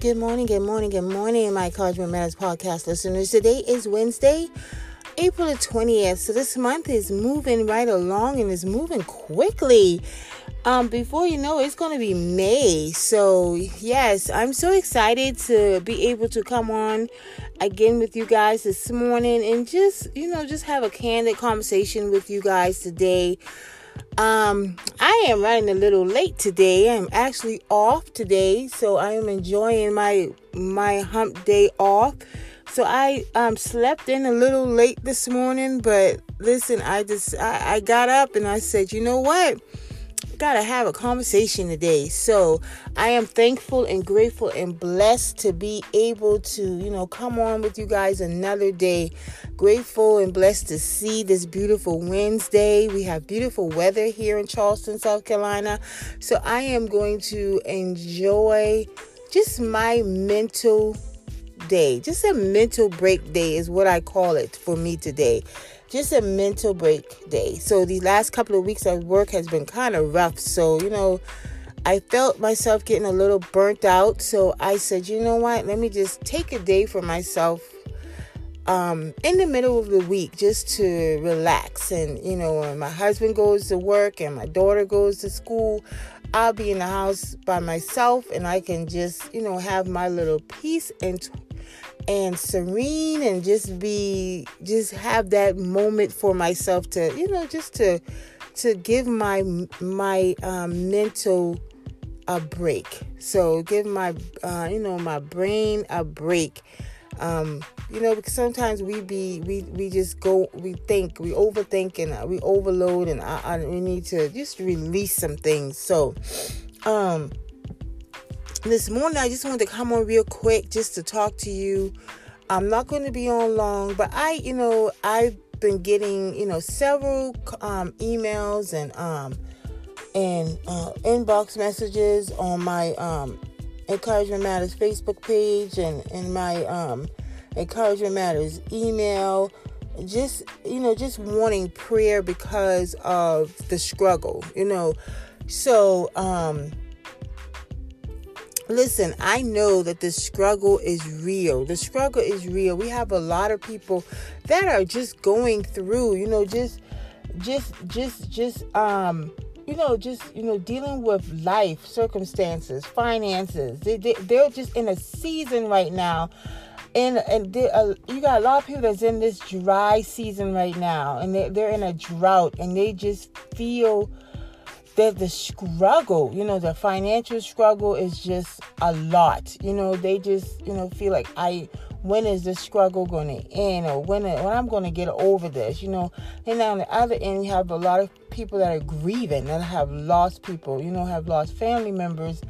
Good morning, good morning, good morning, my Encouragement Matters podcast listeners. Today is Wednesday, April the 20th. So this month is moving right along and is moving quickly. Um, before you know, it's going to be May. So, yes, I'm so excited to be able to come on again with you guys this morning and just, you know, just have a candid conversation with you guys today um, I am running a little late today. I'm actually off today, so I am enjoying my my hump day off. So I um slept in a little late this morning, but listen, I just I, I got up and I said, you know what? Gotta have a conversation today. So I am thankful and grateful and blessed to be able to, you know, come on with you guys another day. Grateful and blessed to see this beautiful Wednesday. We have beautiful weather here in Charleston, South Carolina. So I am going to enjoy just my mental day. Just a mental break day is what I call it for me today just a mental break day. So these last couple of weeks of work has been kind of rough. So, you know, I felt myself getting a little burnt out. So I said, you know what? Let me just take a day for myself um, in the middle of the week just to relax. And, you know, when my husband goes to work and my daughter goes to school, I'll be in the house by myself and I can just, you know, have my little peace and and serene and just be just have that moment for myself to you know just to to give my my um, mental a break. So give my uh, you know my brain a break. Um, you know because sometimes we be we we just go we think we overthink and uh, we overload and I, I, we need to just release some things. So um this morning I just wanted to come on real quick just to talk to you. I'm not going to be on long, but I, you know, I've been getting, you know, several um, emails and um, and uh, inbox messages on my um, Encouragement Matters Facebook page and in my um, Encouragement Matters email. Just you know, just wanting prayer because of the struggle, you know. So um, Listen, I know that the struggle is real. The struggle is real. We have a lot of people that are just going through, you know, just just just just um you know just you know dealing with life circumstances finances they, they, they're just in a season right now and and uh, you got a lot of people that's in this dry season right now and they, they're in a drought and they just feel the the struggle, you know, the financial struggle is just a lot. You know, they just, you know, feel like I when is this struggle going to end or when when I'm going to get over this, you know. And on the other end, you have a lot of people that are grieving that have lost people, you know, have lost family members,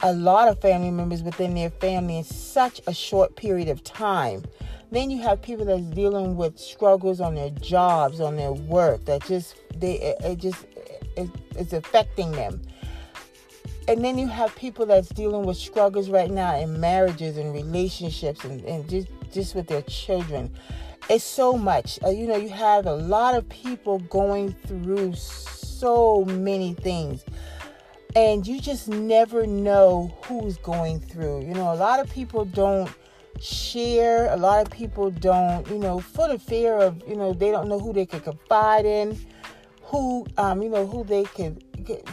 a lot of family members within their family in such a short period of time. Then you have people that's dealing with struggles on their jobs, on their work that just they it, it just is affecting them. And then you have people that's dealing with struggles right now in marriages and relationships and, and just, just with their children. It's so much. Uh, you know, you have a lot of people going through so many things. And you just never know who's going through. You know, a lot of people don't share. A lot of people don't, you know, for the fear of, you know, they don't know who they can confide in who um, you know who they can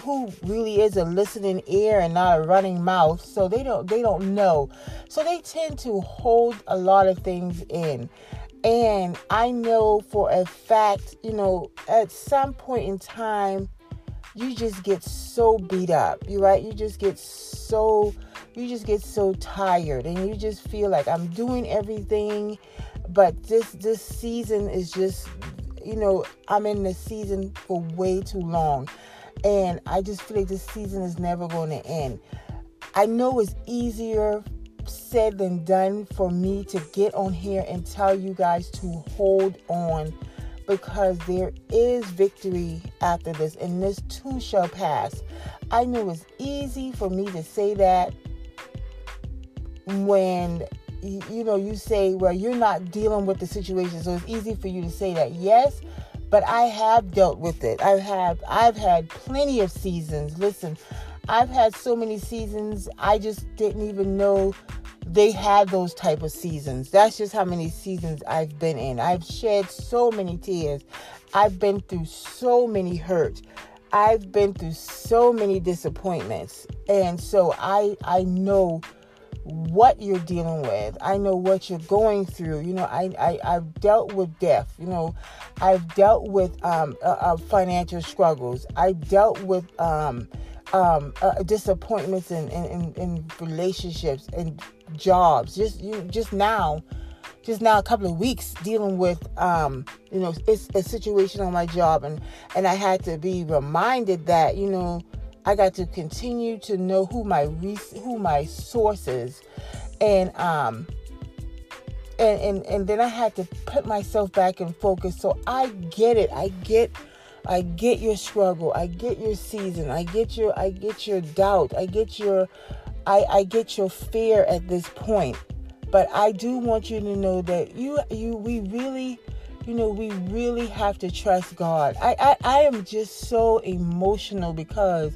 who really is a listening ear and not a running mouth. So they don't they don't know. So they tend to hold a lot of things in. And i know for a fact you know at some point in time you just get so beat up you right? You just get so you just get so tired and you just feel like i'm doing everything but this this season is just you know, I'm in the season for way too long. And I just feel like this season is never going to end. I know it's easier said than done for me to get on here and tell you guys to hold on because there is victory after this, and this too shall pass. I know it's easy for me to say that when you know, you say, well, you're not dealing with the situation. So it's easy for you to say that. Yes, but I have dealt with it. I have I've had plenty of seasons. Listen, I've had so many seasons I just didn't even know they had those type of seasons. That's just how many seasons I've been in. I've shed so many tears. I've been through so many hurts. I've been through so many disappointments. And so I I know what you're dealing with. I know what you're going through. You know, I, I I've dealt with death. You know, I've dealt with um, uh, uh, financial struggles. I dealt with um, um, uh, disappointments in, in, in, in, relationships and jobs. Just you, just now, just now, a couple of weeks dealing with um, you know it's a situation on my job, and and I had to be reminded that you know I got to continue to know who my who my source is, and um, and and and then I had to put myself back in focus. So I get it. I get. I get your struggle. I get your season. I get your I get your doubt. I get your I, I get your fear at this point. But I do want you to know that you you we really you know we really have to trust God. I, I, I am just so emotional because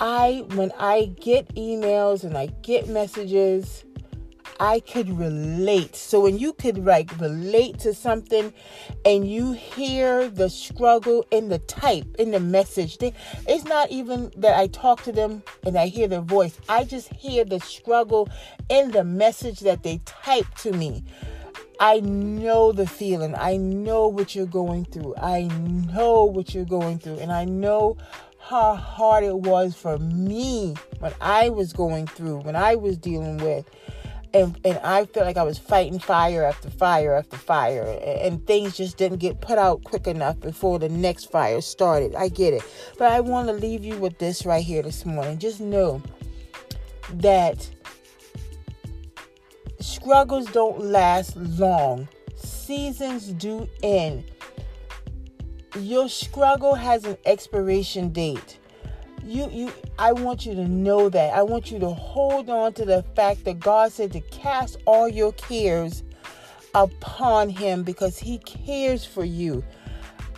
I when I get emails and I get messages, I could relate. So when you could like relate to something and you hear the struggle in the type, in the message, they, it's not even that I talk to them and I hear their voice. I just hear the struggle in the message that they type to me. I know the feeling. I know what you're going through. I know what you're going through. And I know how hard it was for me when I was going through, when I was dealing with. And, and I felt like I was fighting fire after fire after fire, and things just didn't get put out quick enough before the next fire started. I get it. But I want to leave you with this right here this morning. Just know that struggles don't last long, seasons do end your struggle has an expiration date. You you I want you to know that. I want you to hold on to the fact that God said to cast all your cares upon him because he cares for you.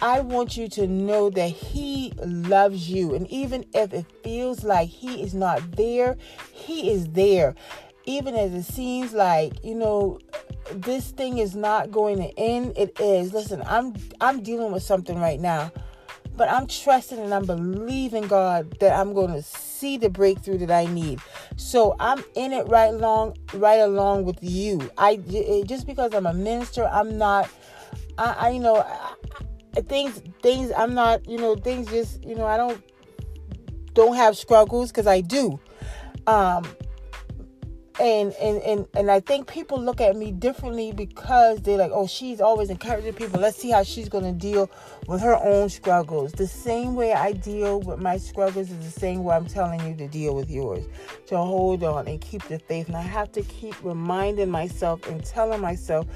I want you to know that He loves you. And even if it feels like He is not there, He is there. Even as it seems like, you know, this thing is not going to end. It is. Listen, I'm I'm dealing with something right now, but I'm trusting and I'm believing God that I'm going to see the breakthrough that I need. So I'm in it right along, right along with you. I just because I'm a minister, I'm not. I, I you know, I, things things I'm not. You know, things just you know I don't don't have struggles because I do. Um, and and and and I think people look at me differently because they're like, oh, she's always encouraging people. Let's see how she's gonna deal with her own struggles. The same way I deal with my struggles is the same way I'm telling you to deal with yours. To hold on and keep the faith. And I have to keep reminding myself and telling myself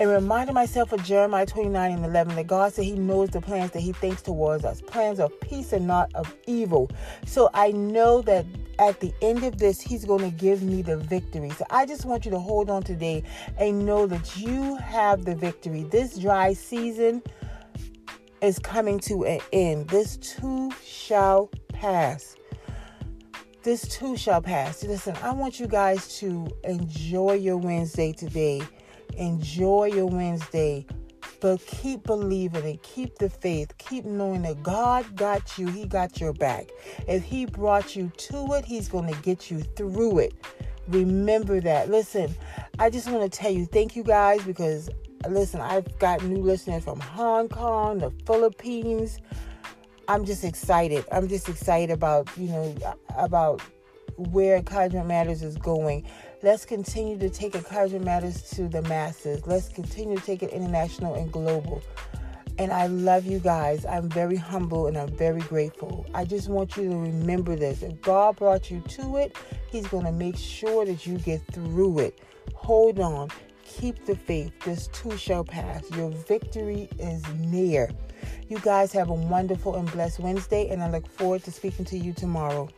and reminded myself of Jeremiah 29 and 11 that God said He knows the plans that He thinks towards us plans of peace and not of evil. So I know that at the end of this, He's going to give me the victory. So I just want you to hold on today and know that you have the victory. This dry season is coming to an end. This too shall pass this too shall pass. Listen, I want you guys to enjoy your Wednesday today. Enjoy your Wednesday. But keep believing and keep the faith. Keep knowing that God got you. He got your back. If He brought you to it, He's going to get you through it. Remember that. Listen, I just want to tell you thank you guys because, listen, I've got new listeners from Hong Kong, the Philippines. I'm just excited. I'm just excited about, you know, about where Encouragement Matters is going. Let's continue to take Encouragement Matters to the masses. Let's continue to take it international and global. And I love you guys. I'm very humble and I'm very grateful. I just want you to remember this. If God brought you to it, He's going to make sure that you get through it. Hold on. Keep the faith. This too shall pass. Your victory is near. You guys have a wonderful and blessed Wednesday, and I look forward to speaking to you tomorrow.